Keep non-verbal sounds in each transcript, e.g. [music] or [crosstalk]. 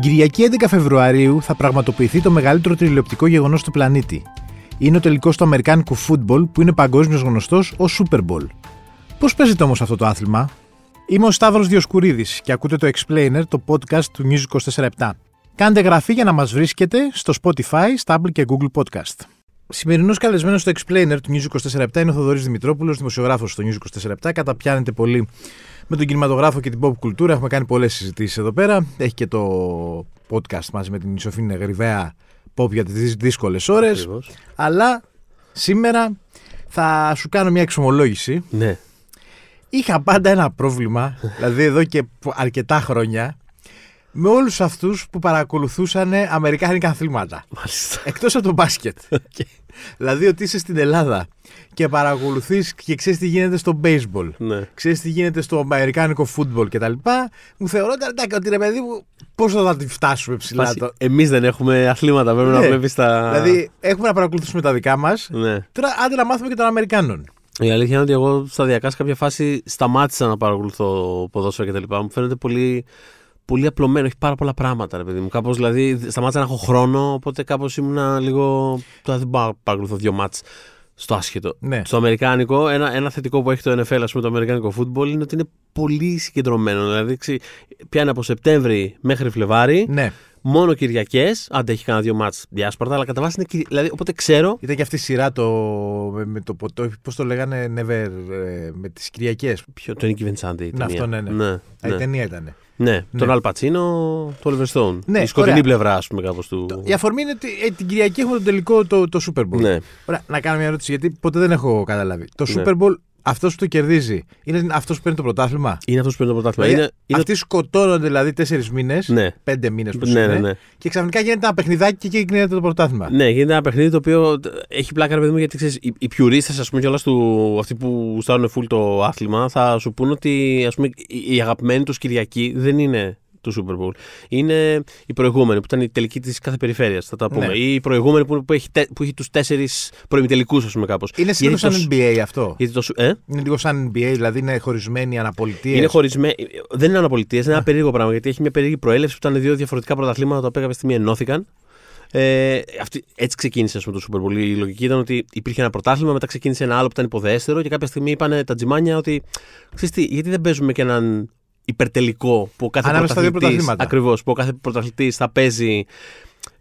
Την Κυριακή 11 Φεβρουαρίου θα πραγματοποιηθεί το μεγαλύτερο τηλεοπτικό γεγονός του πλανήτη. Είναι ο τελικός του Αμερικάνικου φούτμπολ που είναι παγκόσμιος γνωστός ως Super Bowl. Πώς παίζεται όμως αυτό το άθλημα, Είμαι ο Σταύρος Διοσκουρίδης και ακούτε το Explainer, το podcast του News 24 Κάντε γραφή για να μας βρίσκετε στο Spotify, Stable και Google Podcast. Σημερινός καλεσμένος στο Explainer του News 24 είναι ο Θοδωρής Δημητρόπουλος, δημοσιογράφος στο News 24 Καταπιάνεται πολύ με τον κινηματογράφο και την pop κουλτούρα. Έχουμε κάνει πολλές συζητήσεις εδώ πέρα. Έχει και το podcast μαζί με την Ισοφίνη Γρυβαία pop για τις δύσκολες ώρες. Αλλά σήμερα θα σου κάνω μια εξομολόγηση. Ναι. Είχα πάντα ένα πρόβλημα, [laughs] δηλαδή εδώ και αρκετά χρόνια, με όλους αυτούς που παρακολουθούσαν αμερικάνικα αθλήματα. Μάλιστα. Εκτός από το μπάσκετ. [laughs] δηλαδή ότι είσαι στην Ελλάδα και παρακολουθείς και ξέρεις τι γίνεται στο baseball. Ναι. Ξέρεις τι γίνεται στο αμερικάνικο football κτλ. Μου θεωρώ ότι ρε παιδί μου πώς θα τη φτάσουμε ψηλά. Το... Εμείς δεν έχουμε αθλήματα, πρέπει ναι. να βλέπεις τα... Δηλαδή έχουμε να παρακολουθήσουμε τα δικά μας. Ναι. Τώρα άντε να μάθουμε και των Αμερικάνων. Η αλήθεια είναι ότι εγώ σταδιακά σε κάποια φάση σταμάτησα να παρακολουθώ ποδόσφαιρα κτλ. Μου φαίνεται πολύ, πολύ απλωμένο. Έχει πάρα πολλά πράγματα, ρε παιδί μου. Κάπως δηλαδή σταμάτησα να έχω χρόνο, οπότε κάπως ήμουν λίγο. Τώρα δεν μπορώ να παρακολουθώ δύο μάτς στο άσχετο. Ναι. Στο Αμερικάνικο, ένα, ένα θετικό που έχει το NFL, ας πούμε, το Αμερικάνικο football, είναι ότι είναι πολύ συγκεντρωμένο. Δηλαδή, πιάνει από Σεπτέμβρη μέχρι Φλεβάρι. Ναι μόνο Κυριακές. Άντε έχει κανένα δύο μάτς διάσπαρτα, αλλά κατά βάση είναι. Δηλαδή, οπότε ξέρω. Ήταν και αυτή η σειρά το. Με, το, το Πώς το λέγανε, Never. Ε, με τις Κυριακές. Ποιο, το Nicky Vincent. Ναι, αυτό ναι, ναι. ναι, ναι. Η ταινία ήταν. Ναι, ναι, τον Αλπατσίνο, το Oliver Stone. Ναι, η σκοτεινή ωραία. πλευρά, ας πούμε, κάπως του. Η αφορμή είναι ότι ε, την Κυριακή έχουμε το τελικό το, το Super Bowl. Ναι. Ωραία, να κάνω μια ερώτηση, γιατί ποτέ δεν έχω καταλάβει. Το ναι. Super Bowl αυτός που το κερδίζει είναι αυτός που παίρνει το πρωτάθλημα; Είναι αυτός που παίρνει το πρωτάθλημα. Δηλαδή, είναι, Αυτοί σκοτώνονται δηλαδή τέσσερις μήνες, ναι. πέντε μήνες που ναι, ναι, ναι, και ξαφνικά γίνεται ένα παιχνιδάκι και εκεί γίνεται το πρωτάθλημα. Ναι, γίνεται ένα παιχνίδι το οποίο έχει πλάκα, ρε παιδί μου, γιατί ξέρεις, οι, οι πιουρίστες, ας πούμε, κιόλας του αυτοί που στάρουν full το άθλημα, θα σου πούνε ότι ας πούμε, η αγαπημένη τους Κυριακή δεν είναι του Super Bowl. Είναι η προηγούμενη που ήταν η τελική της κάθε περιφέρειας, θα τα πούμε. Ναι. Ή η προηγούμενη που, που έχει, που έχει τους τέσσερις προημιτελικούς, ας πούμε κάπως. Είναι λίγο σαν το... NBA αυτό. Γιατί το... ε; Είναι λίγο σαν NBA, δηλαδή είναι χωρισμένοι αναπολιτείες. Είναι χωρισμένοι. Δεν είναι αναπολιτείες, είναι ένα περίεργο πράγμα γιατί έχει μια περίεργη προέλευση που ήταν δύο διαφορετικά πρωταθλήματα τα οποία κάποια στιγμή ενώθηκαν. Ε, αυτή, έτσι ξεκίνησε πούμε, το Super Bowl. Η λογική ήταν ότι υπήρχε ένα πρωτάθλημα, μετά ξεκίνησε ένα άλλο που ήταν υποδέστερο και κάποια στιγμή είπαν τα τζιμάνια ότι. Ξέρεις τι, γιατί δεν παίζουμε και έναν υπερτελικό που ο κάθε πρωταθλητής, ακριβώς, που ο κάθε πρωταθλητής θα παίζει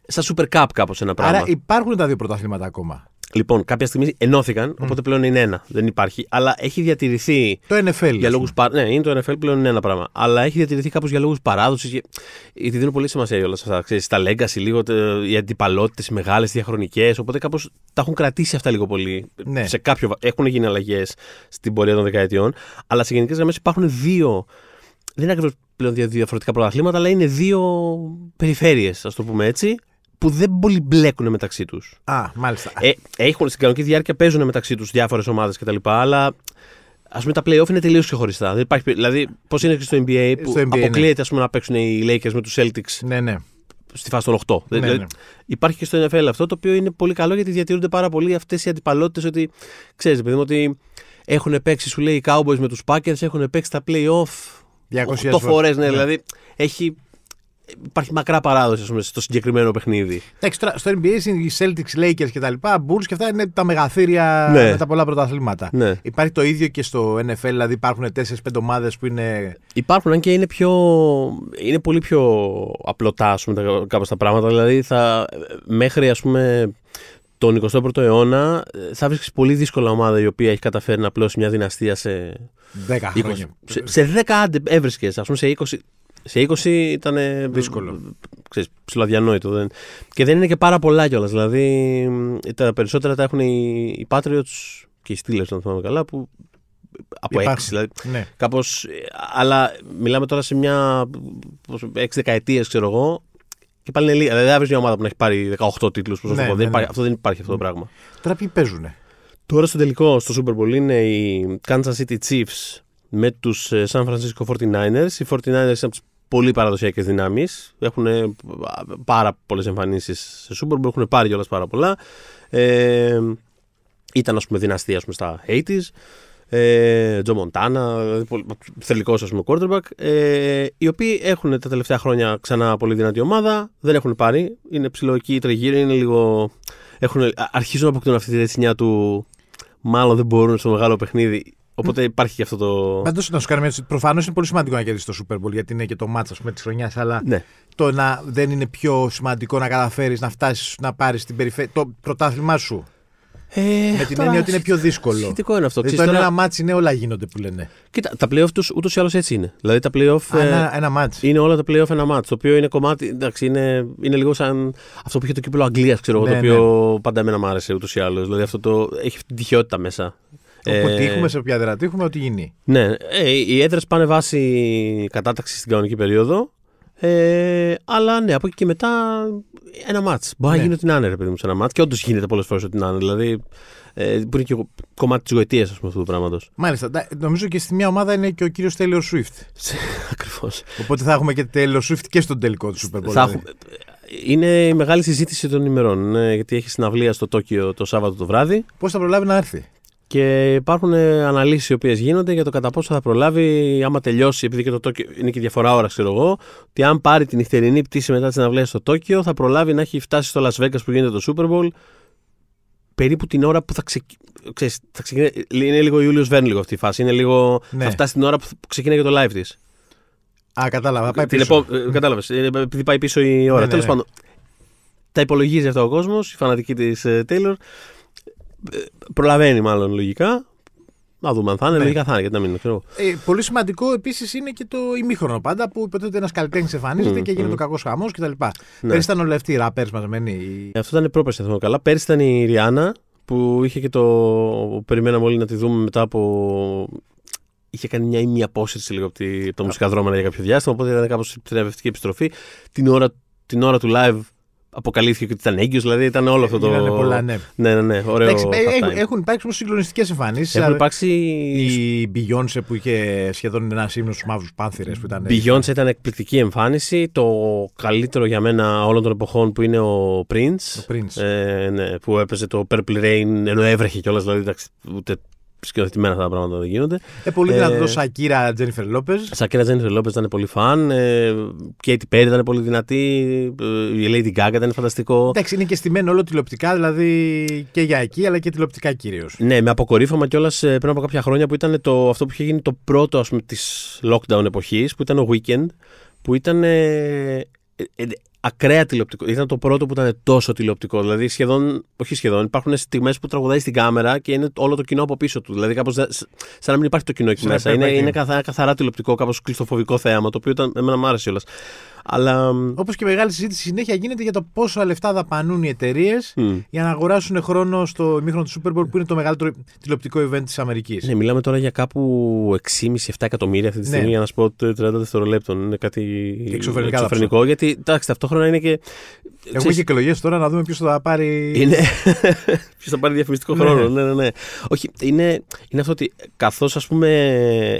σαν Super Cup κάπως ένα πράγμα. Άρα υπάρχουν τα δύο πρωταθλήματα ακόμα. Λοιπόν, κάποια στιγμή ενώθηκαν, οπότε πλέον είναι ένα. Δεν υπάρχει. Αλλά έχει διατηρηθεί. Το NFL. Για λόγους πα... Ναι, είναι το NFL πλέον είναι ένα πράγμα. Αλλά έχει διατηρηθεί κάπως για λόγους παράδοσης. Γιατί δίνουν πολύ σημασία όλα αυτά. Ξέρεις, τα legacy, λίγο οι αντιπαλότητες, οι μεγάλες, διαχρονικές. Οπότε κάπως τα έχουν κρατήσει αυτά λίγο πολύ. Ναι. Σε κάποιο... Έχουν γίνει αλλαγές στην πορεία των δεκαετιών. Αλλά σε γενικές γραμμές υπάρχουν δύο δεν είναι ακριβώς πλέον δύο διαφορετικά πρωταθλήματα, αλλά είναι δύο περιφέρειες, ας το πούμε έτσι, που δεν πολύ μπλέκουν μεταξύ τους. Α, μάλιστα. Ε, έχουν στην κανονική διάρκεια παίζουν μεταξύ τους διάφορες ομάδες κτλ. Αλλά ας πούμε τα playoff είναι τελείως ξεχωριστά. Δεν υπάρχει, δηλαδή, πώς είναι και στο NBA που στο NBA, ναι. αποκλείεται ναι. πούμε, να παίξουν οι Lakers με τους Celtics. Ναι, ναι. Στη φάση των 8. Ναι, δηλαδή, ναι. Υπάρχει και στο NFL αυτό το οποίο είναι πολύ καλό γιατί διατηρούνται πάρα πολύ αυτές οι αντιπαλότητες ότι ξέρεις, παιδί μου, ότι έχουν παίξει, σου λέει, οι Cowboys με τους Packers, έχουν παίξει τα playoff 8 φορές, ναι, δηλαδή έχει υπάρχει μακρά παράδοση πούμε, στο συγκεκριμένο παιχνίδι. Εντάξει, τώρα στο NBA είναι οι Celtics, Lakers και τα λοιπά. Bulls και αυτά είναι τα μεγαθύρια ναι. με τα πολλά πρωταθλήματα. Ναι. Υπάρχει το ίδιο και στο NFL, δηλαδή υπάρχουν 4-5 ομάδες που είναι. Υπάρχουν, αν και είναι, πιο, είναι πολύ πιο απλωτά κάπως τα πράγματα. Δηλαδή θα, μέχρι ας πούμε τον 21ο αιώνα θα βρίσκεις πολύ δύσκολα ομάδα η οποία έχει καταφέρει να απλώσει μια δυναστεία σε 10 χρόνια. Σε, σε 10 άντε έβρισκες. Α πούμε σε 20. Σε 20 ήταν. Δύσκολο. Ξέρεις, ψηλοδιανόητο. Δεν... Και δεν είναι και πάρα πολλά κιόλας. Δηλαδή τα περισσότερα τα έχουν οι, οι Patriots και οι Steelers, αν θυμάμαι καλά, που από Υπάρχει. 6. Δηλαδή, ναι. κάπως, αλλά μιλάμε τώρα σε μια 6 δεκαετίες, ξέρω εγώ. Και πάλι είναι λίγα. Δηλαδή, δεν μια ομάδα που να έχει πάρει 18 τίτλους. Ναι, ναι, ναι. Αυτό δεν υπάρχει αυτό το πράγμα. Τώρα ποιοι παίζουν. Τώρα στο τελικό, στο Super Bowl, είναι οι Kansas City Chiefs με τους ε, San Francisco 49ers. Οι 49ers είναι από τις πολύ παραδοσιακές δυνάμεις. Έχουν ε, πάρα πολλές εμφανίσεις σε Super Bowl, έχουν πάρει κιόλας πάρα πολλά. Ε, ήταν, ας πούμε, δυναστεία πούμε, στα 80s. Ε, Τζο Μοντάνα, θελικός ας πούμε quarterback, ε, οι οποίοι έχουν τα τελευταία χρόνια ξανά πολύ δυνατή ομάδα, δεν έχουν πάρει, είναι ψηλό εκεί τριγύρω, είναι λίγο. Έχουν, αρχίζουν να αποκτούν αυτή τη ρετσινιά του. Μάλλον δεν μπορούν στο μεγάλο παιχνίδι. Οπότε υπάρχει και αυτό το. Πάντως να σου κάνω μια Προφανώς είναι πολύ σημαντικό να κερδίσει το Super Bowl γιατί είναι και το μάτσα της χρονιάς. Αλλά Ναι. το να δεν είναι πιο σημαντικό να καταφέρεις να φτάσεις να πάρεις το πρωτάθλημά σου. Ε, Με την τώρα, έννοια ότι είναι πιο δύσκολο. Σχετικό είναι αυτό. Δηλαδή Ξέρεις, το τώρα- ένα μάτς είναι όλα γίνονται που λένε. Κοίτα, τα playoff τους ούτως ή άλλως έτσι είναι. Δηλαδή τα playoff. Α, ε, ένα, ένα μάτς. Είναι όλα τα playoff ένα μάτς, το οποίο είναι κομμάτι. Εντάξει, είναι, είναι λίγο σαν αυτό που είχε το κύπελο Αγγλίας, ξέρω εγώ, Ναι, το οποίο πάντα εμένα μου άρεσε ούτως ή άλλως. Δηλαδή αυτό το, έχει αυτή την τυχαιότητα μέσα. Όπου Ε, τύχουμε, σε ποια δεν τύχουμε, ό,τι γίνει. Ναι, ε, οι έδρες πάνε βάση κατάταξης στην κανονική περίοδο. Ε, αλλά ναι, από εκεί και μετά ένα μάτς. Μπορεί Ναι. να γίνει ό,τι να είναι, ρε παιδί μου, σε ένα μάτς. Και όντως γίνεται πολλές φορές ό,τι να είναι. Δηλαδή, ε, που είναι και κομμάτι της γοητείας, ας πούμε, αυτού του πράγματος. Μάλιστα. Τα- Νομίζω και στη μία ομάδα είναι και ο κύριος Taylor Swift. [laughs] Ακριβώς. Οπότε θα έχουμε και Taylor Swift και στον τελικό του Super Bowl. Θα δηλαδή. έχουμε- Είναι η μεγάλη συζήτηση των ημερών. ναι, γιατί έχει συναυλία στο Τόκιο το Σάββατο το βράδυ. Πώς θα προλάβει να έρθει; Και υπάρχουν αναλύσεις οι οποίες γίνονται για το κατά πόσο θα προλάβει, άμα τελειώσει, επειδή και το Τόκιο είναι και διαφορά ώρας, ξέρω εγώ, ότι αν πάρει την νυχτερινή πτήση μετά τη συναυλία στο Τόκιο, θα προλάβει να έχει φτάσει στο Las Vegas που γίνεται το Super Bowl περίπου την ώρα που θα, ξεκι... ξέρεις, θα ξεκινήσει. Είναι λίγο Ιούλιο Βέρν λίγο αυτή η φάση. Είναι λίγο... Ναι. Θα φτάσει την ώρα που ξεκινάει και το live της. Α, κατάλαβα. Θα πάει Την πίσω. επό... ε, Κατάλαβες. Επειδή πάει πίσω η ώρα. Ναι, ναι, Τέλος ναι. πάντων. Τα υπολογίζει αυτό ο κόσμος, η φανατική της Taylor. Ε, Προλαβαίνει μάλλον λογικά. Να δούμε αν θα είναι. Ναι. Λογικά θα είναι, γιατί να μην είναι. Ξέρω. εγώ. Ε, πολύ σημαντικό επίσης είναι και το ημίχρονο πάντα που υποτίθεται ένας καλλιτέχνης εμφανίζεται Μμμ, και γίνεται μμμ. ο κακός χαμός κτλ. Ναι. Πέρυσι ήταν όλοι αυτοί οι ράπερς μαζεμένοι. οι- Ε, Αυτό ήταν πρόπερση, αν θυμάμαι καλά. Πέρυσι ήταν η Ριάννα που είχε και το. Περιμέναμε όλοι να τη δούμε μετά από. Είχε κάνει μια ήμια απόσυρση λίγο από, τη... από τα μουσικά δρόμενα για κάποιο διάστημα. Οπότε ήταν κάπως θεραπευτική επιστροφή. Την ώρα, την ώρα του live αποκαλύφθηκε ότι ήταν έγκυος. Δηλαδή ήταν όλο αυτό το. Γίνανε πολλά, ναι. Ναι, ναι, ναι. Ωραίο. Εντάξει, ε, halftime. έχουν, έχουν υπάρξει όμως συγκλονιστικές εμφανίσεις. Έχουν υπάρξει. Η Beyoncé που είχε σχεδόν ένα ύμνο στους μαύρους πάνθυρες που ήταν. Beyoncé ήταν εκπληκτική εμφάνιση. Το καλύτερο για μένα όλων των εποχών που είναι ο Prince. Ο Prince. Ε, ναι, που έπαιζε το Purple Rain ενώ έβρεχε κιόλας. Δηλαδή εντάξει, ούτε σκηνοθετημένα αυτά τα πράγματα δεν γίνονται. Ε, πολύ Ε, δυνατό Σακύρα Τζένιφερ Λόπες. Σακίρα Τζένιφερ Λόπες ήταν πολύ φαν. Ε, Katy Perry ήταν πολύ δυνατή. ε, Η Lady Gaga ήταν φανταστικό. Εντάξει, είναι και στημένο όλο τηλεοπτικά, δηλαδή και για εκεί, αλλά και τηλεοπτικά κυρίως. Ναι, με αποκορύφωμα κιόλας πριν από κάποια χρόνια που ήταν το, αυτό που είχε γίνει το πρώτο ας πούμε, της lockdown εποχής, που ήταν ο Weekend, που ήταν ε, ε, ε, ακραία τηλεοπτικό. Ήταν το πρώτο που ήταν τόσο τηλεοπτικό. Δηλαδή σχεδόν, όχι σχεδόν, υπάρχουν στιγμές που τραγουδάει στην κάμερα και είναι όλο το κοινό από πίσω του. Δηλαδή κάπως, δεν- σαν να μην υπάρχει το κοινό εκεί Σαν μέσα. να Είναι, υπάρχει. είναι καθαρά, καθαρά τηλεοπτικό, κάπως κλειστοφοβικό θέαμα, το οποίο ήταν, εμένα μου άρεσε κιόλας. Αλλά. Όπως και μεγάλη συζήτηση συνέχεια γίνεται για το πόσα λεφτά δαπανούν οι εταιρείες μ, για να αγοράσουν χρόνο στο ημίχρονο του Super Bowl που είναι το μεγαλύτερο τηλεοπτικό event της Αμερικής. Ναι, μιλάμε τώρα για κάπου 6,5-7 εκατομμύρια αυτή τη Ναι. στιγμή για να σου πω 30 δευτερολέπτων. Είναι κάτι Εξωφρενικά εξωφρενικό, γιατί εντάξει, ταυτόχρονα είναι και. Έχουμε ξέρεις, και εκλογές τώρα να δούμε ποιος θα πάρει. Είναι. [laughs] Ποιος θα πάρει διαφημιστικό Ναι. χρόνο. Ναι, ναι, ναι. Όχι, είναι, είναι αυτό ότι καθώς ας πούμε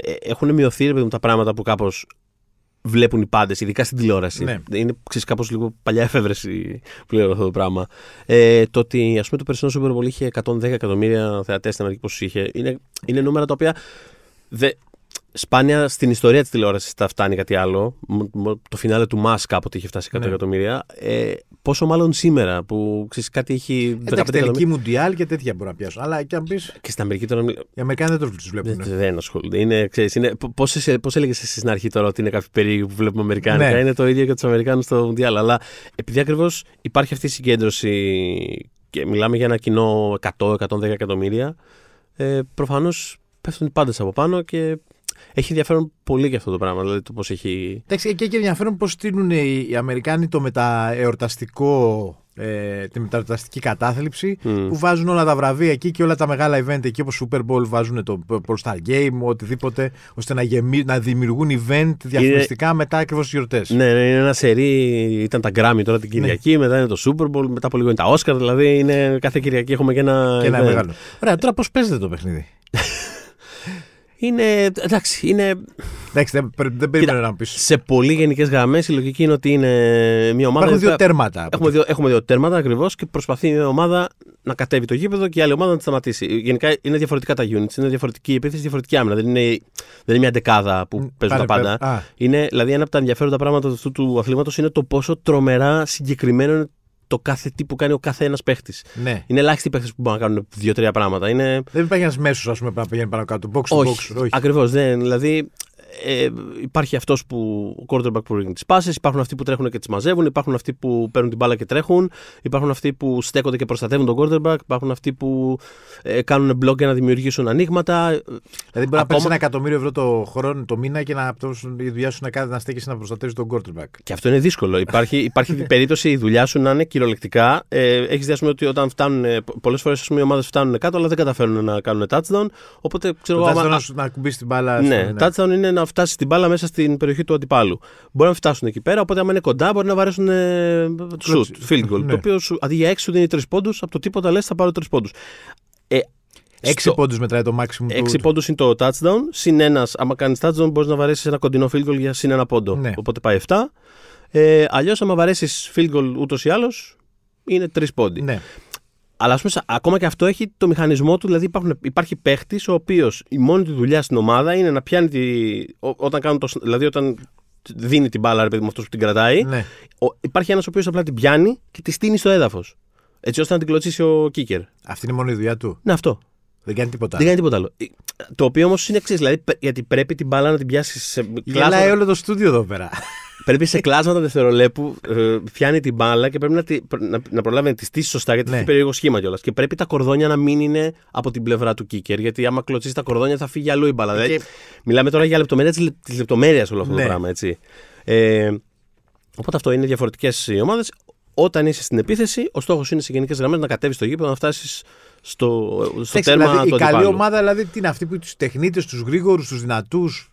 ε, έχουν μειωθεί ρε παιδί μου, τα πράγματα που κάπως βλέπουν οι πάντες, ειδικά στην τηλεόραση. Ναι. Είναι ξέρεις, κάπως λίγο παλιά εφεύρεση πλέον αυτό το πράγμα. Ε, το ότι ας πούμε, το περσινό Super Bowl είχε 110 εκατομμύρια θεατές στην Αμερική, πόσους είχε, είναι, είναι νούμερα τα οποία δε, σπάνια στην ιστορία της τηλεόρασης θα φτάνει κάτι άλλο. Μ- μ- Το φινάλε του Μα κάποτε είχε φτάσει 100 Ναι. εκατομμύρια. Ε, πόσο μάλλον σήμερα που ξέρεις, κάτι έχει 15 Εντάξει, εκατομμύρια. τελική μουντιάλ και τέτοια μπορεί να πιάσουν. Αλλά και αν πει. Και στην Αμερική τώρα. μιλ- Οι Αμερικάνοι δεν τους βλέπουν. Δεν, δεν ασχολούνται. Είναι, ξέρεις, είναι, πώς, εσύ- πώς έλεγες εσύ στην αρχή τώρα ότι είναι κάποιοι περίεργοι που βλέπουμε Αμερικάνικα; Ναι. Είναι το ίδιο και τους Αμερικάνους στο Μουντιάλ. Αλλά επειδή ακριβώς υπάρχει αυτή η συγκέντρωση και μιλάμε για ένα κοινό 100-110 εκατομμύρια, ε, προφανώς πέφτουν οι πάντες από πάνω και έχει ενδιαφέρον πολύ και αυτό το πράγμα. Δηλαδή το πώς έχει. Εντάξει, και έχει ενδιαφέρον πώς στείλουν οι, οι Αμερικάνοι το μεταεορταστικό. Ε, τη μεταεορταστική κατάθλιψη Μμ. που βάζουν όλα τα βραβεία εκεί και όλα τα μεγάλα event εκεί όπως Super Bowl βάζουν το All Star Game οτιδήποτε ώστε να, γεμί, να δημιουργούν event διαφημιστικά μετά ακριβώς τις γιορτές Ναι, ναι, είναι ένα σερί. Ήταν τα Grammy τώρα την Κυριακή, μετά είναι το Super Bowl, μετά από λίγο είναι τα Oscar. Δηλαδή είναι, κάθε Κυριακή έχουμε και ένα. και ένα event. μεγάλο Ωραία, τώρα πώς παίζεται το παιχνίδι; Είναι. Εντάξει, είναι. Εντάξει, δεν, πρέ- δεν περίμενα να μου πεις. Σε πολύ γενικές γραμμές η λογική είναι ότι είναι μια ομάδα. Υπάρχουν η δύο οποία- τέρματα. Έχουμε δύο, έχουμε δύο τέρματα ακριβώς και προσπαθεί μια ομάδα να κατέβει το γήπεδο και η άλλη ομάδα να τη σταματήσει. Γενικά είναι διαφορετικά τα units. Είναι διαφορετική η επίθεση, διαφορετική άμυνα. Δεν είναι, δεν είναι μια δεκάδα που παίζουν τα Πάνε πάντα. πέρα. Α. Είναι, δηλαδή, ένα από τα ενδιαφέροντα πράγματα αυτού του αθλήματος είναι το πόσο τρομερά συγκεκριμένο είναι το κάθε τι που κάνει ο κάθε ένα παίχτης. Ναι. Είναι ελάχιστοι οι παίχτες που μπορούν να κάνουν δύο-τρία πράγματα. Είναι... Δεν υπάρχει ένας μέσος που να πηγαίνει πάνω κάτω. Box to Όχι, box. Όχι. ακριβώς. Δηλαδή, ε, υπάρχει αυτός που ο quarterback που ρίχνει τις πάσει, υπάρχουν αυτοί που τρέχουν και τις μαζεύουν, υπάρχουν αυτοί που παίρνουν την μπάλα και τρέχουν, υπάρχουν αυτοί που στέκονται και προστατεύουν τον quarterback, υπάρχουν αυτοί που ε, κάνουν blog για να δημιουργήσουν ανοίγματα. Δηλαδή μπορεί να Ακόμα- παίρνει ένα εκατομμύριο ευρώ το χρόνο, το μήνα και να αυτό η δουλειά σου να κάνει να στέκει να προστατεύεις τον quarterback. Και αυτό είναι δύσκολο. Υπάρχει, υπάρχει [laughs] περίπτωση η δουλειά σου να είναι κυριολεκτικά. Ε, Έχεις δει ας πούμε, ότι όταν φτάνουν. Πολλές φορές οι ομάδες φτάνουν κάτω, αλλά δεν καταφέρουν να κάνουν touchdown. Οπότε ξέρω Το εγώ. άμα- touchdown να σου- να κουμπίσεις την μπάλα. Ναι, στο- touchdown είναι να φτάσει την μπάλα μέσα στην περιοχή του αντιπάλου. Μπορεί να φτάσουν εκεί πέρα, οπότε άμα είναι κοντά μπορεί να βαρέσουν ε, shoot, field goal. Ναι. Το οποίο σου, αντί για 6 σου δίνει 3 πόντους, από το τίποτα λες θα πάρω 3 πόντους. Ε, Έξι στο- πόντους μετράει το maximum του. 6 πόντους είναι το touchdown. Συν ένας, άμα κάνεις touchdown, μπορείς να βαρέσεις ένα κοντινό field goal για συν ένα πόντο. Ναι. Οπότε πάει 7. Ε, Αλλιώς, άμα βαρέσεις field goal ούτως ή άλλως, είναι 3 πόντοι. Ναι. Αλλά ας πούμε, σα- ακόμα και αυτό έχει το μηχανισμό του. Δηλαδή υπάρχουν, υπάρχει παίχτης ο οποίος η μόνη του δουλειά στην ομάδα είναι να πιάνει τη. ό- όταν κάνουν το, σ- δηλαδή όταν δίνει την μπάλα, ρε παιδί μου, αυτός που την κρατάει. ναι. Ο, υπάρχει ένας ο οποίος απλά την πιάνει και τη στείνει στο έδαφος. Έτσι ώστε να την κλωτσίσει ο κίκερ. Αυτή είναι μόνο η δουλειά του. Ναι, αυτό. Δεν κάνει τίποτα. Δεν κάνει τίποτα άλλο. Ε, Το οποίο όμως είναι εξής. Δηλαδή, πε- γιατί πρέπει την μπάλα να την πιάσει σε Γελάει κλάσματα, όλο το στούντιο εδώ πέρα. Πρέπει σε κλάσματα δευτερολέπου. Ε, πιάνει την μπάλα και πρέπει να, τη, να, να προλάβει να τη στήσει σωστά γιατί Ναι. έχει περίεργο σχήμα κιόλας. Και πρέπει τα κορδόνια να μην είναι από την πλευρά του κίκερ. Γιατί άμα κλωτσίσει τα κορδόνια θα φύγει αλλού η μπάλα. Δηλαδή, Και- μιλάμε τώρα για λεπτομέρεια τη της λεπτομέρειας όλο αυτό Ναι. το πράγμα. Έτσι. Ε, οπότε αυτό είναι διαφορετικές οι ομάδες. Όταν είσαι στην επίθεση, ο στόχος είναι σε γενικές γραμμές να κατέβεις στο γήπεδο, να φτάσεις στο, στο Εντάξει, τέρμα δηλαδή, του η καλή αντιπάλου. ομάδα δηλαδή τι είναι αυτή που τους τεχνίτες, τους γρήγορους, τους δυνατούς.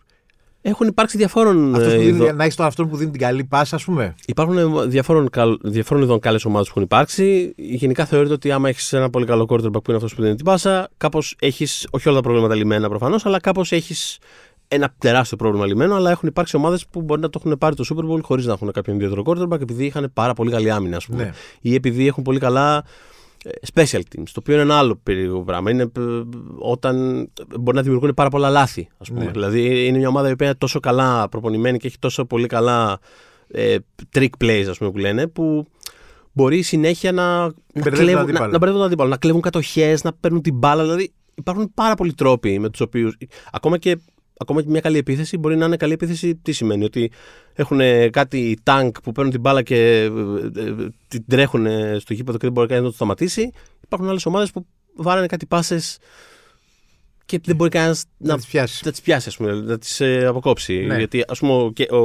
Έχουν υπάρξει διαφόρων ε, ειδών- Να έχεις τον αυτόν που δίνει την καλή πάσα, ας πούμε. Υπάρχουν ε, διαφόρων, καλ- διαφόρων ειδών καλές ομάδες που έχουν υπάρξει. Γενικά θεωρείται ότι άμα έχεις ένα πολύ καλό quarterback που είναι αυτός που δίνει την πάσα, κάπως έχεις, όχι όλα τα προβλήματα λυμμένα προφανώς, αλλά κάπως έχεις ένα τεράστιο πρόβλημα λυμμένο. Αλλά έχουν υπάρξει ομάδες που μπορεί να το έχουν πάρει το Super Bowl χωρίς να έχουν κάποιον ιδιαίτερο quarterback, επειδή είχαν πάρα πολύ καλή άμυνα, ας πούμε. Ναι. Ή επειδή έχουν πολύ καλά ε, special teams, το οποίο είναι ένα άλλο περίεργο πράγμα. Είναι ε, όταν μπορεί να δημιουργούν πάρα πολλά λάθη, ας πούμε. Ναι. Δηλαδή είναι μια ομάδα η οποία είναι τόσο καλά προπονημένη και έχει τόσο πολύ καλά ε, trick plays, ας πούμε, που λένε, που μπορεί συνέχεια να, να, μπερδεύουν τον κλέβουν, να, αντίπαλο. να μπερδεύουν τον αντίπαλο, να κλέβουν κατοχές, να παίρνουν την μπάλα. Δηλαδή υπάρχουν πάρα πολλοί τρόποι με τους οποίους. Ακόμα και, ακόμα και μια καλή επίθεση μπορεί να είναι καλή επίθεση. Τι σημαίνει, Ότι έχουν κάτι τάγκ που παίρνουν την μπάλα και ε, ε, την τρέχουν στο γήπεδο και δεν μπορεί κανένας να το σταματήσει. Υπάρχουν άλλες ομάδες που βάρανε κάτι πάσες και δεν μπορεί κανένας Να να τις πιάσει. να τις πιάσει, ας πούμε, να τις ε, αποκόψει. Ναι. Γιατί, ας πούμε, ο, και- ο,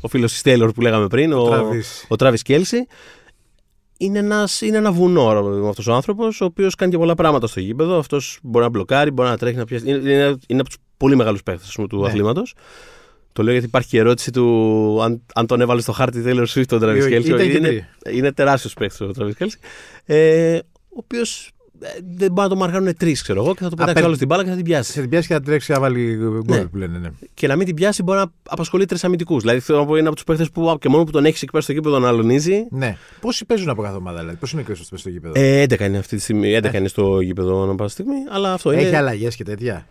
ο φίλος της Τέιλορ που λέγαμε πριν, ο, Travis. ο Τράβι Κέλσι, είναι, ένας, είναι ένα βουνό αυτός ο άνθρωπος, ο οποίος κάνει και πολλά πράγματα στο γήπεδο. Αυτός μπορεί να μπλοκάρει, μπορεί να τρέχει, να πιάσει. Είναι, είναι, είναι από τους πολύ μεγάλους παίχτε του Ναι. αθλήματος. Το λέω γιατί υπάρχει και η ερώτηση του αν, αν τον έβαλε στο χάρτη Taylor Swift τον Travis Ή- Kelsey. ήταν και Είναι, είναι τεράστιος παίχτη ο Travis Kelsey. Ε, ο οποίος δεν μπορεί να το μαργάνουν τρεις, ξέρω εγώ, και θα το πετάξει παίρνει- άλλος στην μπάλα και θα την πιάσει. Σε την πιάσει και θα τρέξει να βάλει γκολ Ναι. που λένε. Ναι. Και να μην την πιάσει μπορεί να απασχολεί τρεις αμυντικούς. Δηλαδή θέλω να πω είναι από τους παίχτε που α, και μόνο που τον έχεις εκεί πέρα στο γήπεδο να αλωνίζει. ναι. Πόσοι παίζουν από κάθε ομάδα, δηλαδή. Πώ είναι και στο γήπεδο; Ε, 11 είναι αυτή τη στιγμή. 11 είναι στο γήπεδο ανά πάσα στιγμή. Αλλά αυτό είναι. Έχει αλλαγές και τέτοια;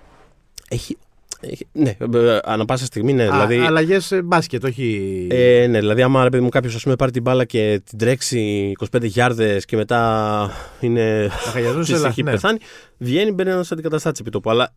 Έχει, έχει- ναι, ε, ανά πάσα στιγμή, ναι. δηλαδή, Αλλαγές μπάσκετ, όχι. Ε, ναι, δηλαδή, άμα ρε παιδί μου κάποιος πάρει την μπάλα και την τρέξει 25 γιάρδες και μετά είναι. χαγιαζούν σε της λα- έχει ναι. πεθάνει, βγαίνει, μπαίνει ένας αντικαταστάτης επί τόπου. Αλλά,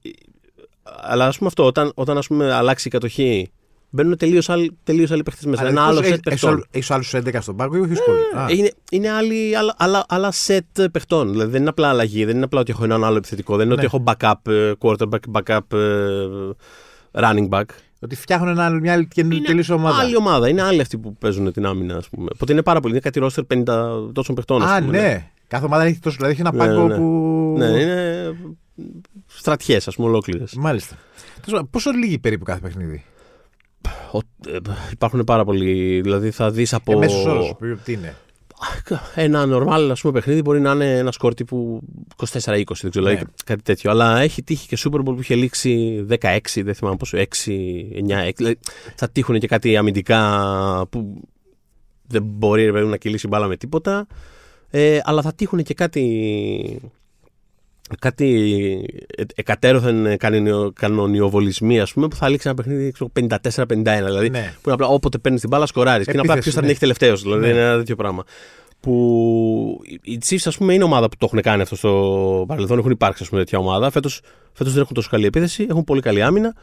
αλλά ας πούμε αυτό, όταν, όταν ας πούμε, αλλάξει η κατοχή, μπαίνουν τελείως άλλοι, τελείως άλλοι παίχτες μέσα. Ένα άλλο σετ παιχτών. Έχεις άλλους 11 στον πάγκο ή όχι πολύ. Α, Είναι, είναι άλλοι, άλλα, άλλα, άλλα σετ παιχτών. Δηλαδή δεν είναι απλά αλλαγή, δεν είναι απλά ότι έχω έναν άλλο επιθετικό. Δεν είναι Ναι. ότι έχω backup ε, quarterback, backup ε, running back. Ότι φτιάχνουν ένα, άλλο- μια άλλη καινούργια Είναι τελείως ομάδα. άλλη ομάδα. Είναι άλλοι αυτοί που παίζουν την άμυνα, ας πούμε. Οπότε είναι πάρα πολύ. Είναι κάτι ρόστερ 50 τόσων παιχτών. ας Α, πούμε, ναι. Κάθε ομάδα έχει τόσο. Δηλαδή έχει ένα Ναι, πάγκο ναι. που. Ναι, είναι στρατιές, ας πούμε, ολόκληρες. Μάλιστα. Τέλος πάντων, Πόσο λίγοι περίπου κάθε παιχνίδι; Υπάρχουν πάρα πολλοί. Δηλαδή θα δεις από. Ε, μέσος όρος. Τι είναι. ένα normal ας πούμε, παιχνίδι μπορεί να είναι ένα σκορ τύπου 24-20, δεν ξέρω, δηλαδή Ναι. κάτι τέτοιο. Αλλά έχει τύχει και Super Bowl που είχε λήξει 16, δεν θυμάμαι πόσο, 6, 9, 6. Δηλαδή, θα τύχουν και κάτι αμυντικά που δεν μπορεί ρε παιδί μου, να κυλήσει μπάλα με τίποτα. Ε, αλλά θα τύχουν και κάτι. Κάτι ε- εκατέρωθεν κανονιο- κανονιοβολισμοί, ας πούμε, που θα λήξει ένα παιχνίδι ξέρω, 54-51. Δηλαδή, Ναι. που είναι απλά όποτε παίρνεις την μπάλα, σκοράρεις. Και είναι απλά Επίθεση, ποιος θα την ναι. έχει τελευταίος. Δηλαδή, Ναι. είναι ένα τέτοιο πράγμα. Που οι Chiefs, ας πούμε, είναι ομάδα που το έχουν κάνει αυτό στο παρελθόν. Έχουν υπάρξει, ας πούμε, τέτοια ομάδα. Φέτος φέτος δεν έχουν τόσο καλή επίθεση. Έχουν πολύ καλή άμυνα.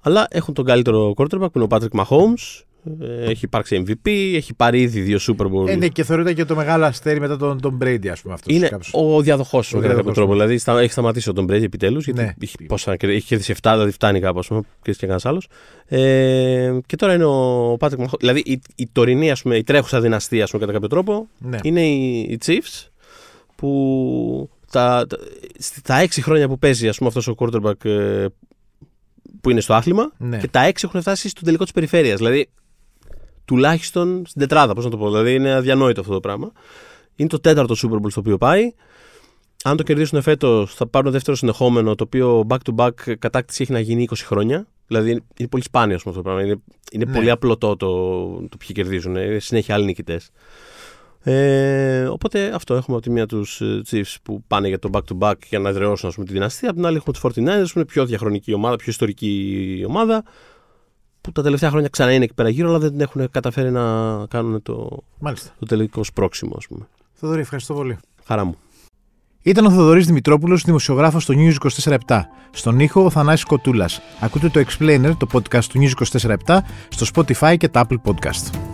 Αλλά έχουν τον καλύτερο quarterback που είναι ο Patrick Mahomes. Ε, Έχει υπάρξει MVP, έχει πάρει ήδη δύο Super Bowl. Ε, ναι, και θεωρείται και το μεγάλο αστέρι μετά τον, τον Brady, ας πούμε. Αυτός, Είναι κάπως. ο διαδοχός του με κάποιο διαδοχός τρόπο. του. Δηλαδή στα, έχει σταματήσει ο Τον Brady επιτέλους. Γιατί Ναι. έχει, πόσα, έχει κερδίσει 7, δηλαδή φτάνει κάπου. Α πούμε, και κανένας άλλος. Ε, και τώρα είναι ο Patrick Mahomes. Δηλαδή η, η τωρινή, ας πούμε, η τρέχουσα δυναστεία, ας πούμε, κατά κάποιο τρόπο, Ναι. είναι οι, οι Chiefs που τα, τα, στα έξι χρόνια που παίζει ας πούμε, αυτός ο quarterback ε, που είναι στο άθλημα Ναι. και τα έξι έχουν φτάσει στο τελικό της περιφέρειας. Δηλαδή τουλάχιστον στην τετράδα, πώς να το πω. Δηλαδή είναι αδιανόητο αυτό το πράγμα. Είναι το τέταρτο Super Bowl στο οποίο πάει. Αν το κερδίσουν φέτος, θα πάρουν δεύτερο συνεχόμενο, το οποίο back to back κατάκτηση έχει να γίνει 20 χρόνια. Δηλαδή είναι, είναι πολύ σπάνιο ας πούμε, αυτό το πράγμα. Είναι, είναι Ναι. πολύ απλωτό το, το ποιοι κερδίζουν. Είναι συνέχεια άλλοι νικητές. Ε, οπότε αυτό έχουμε από τη μία τους Chiefs που πάνε για το back to back για να εδραιώσουν ας πούμε, τη δυναστεία. Από την άλλη έχουμε τους 49ers που είναι πιο διαχρονική ομάδα, πιο ιστορική ομάδα. Που τα τελευταία χρόνια ξανά είναι εκεί πέρα γύρω, αλλά δεν έχουν καταφέρει να κάνουν το, Μάλιστα. το τελικό σπρόξιμο, ας πούμε. Θοδωρή, ευχαριστώ πολύ. Χαρά μου. Ήταν ο Θοδωρής Δημητρόπουλος, δημοσιογράφος στο News 24-7. Στον ήχο ο Θανάσης Κοτούλας. Ακούτε το Explainer, το podcast του News 24-7, στο Spotify και τα Apple Podcast.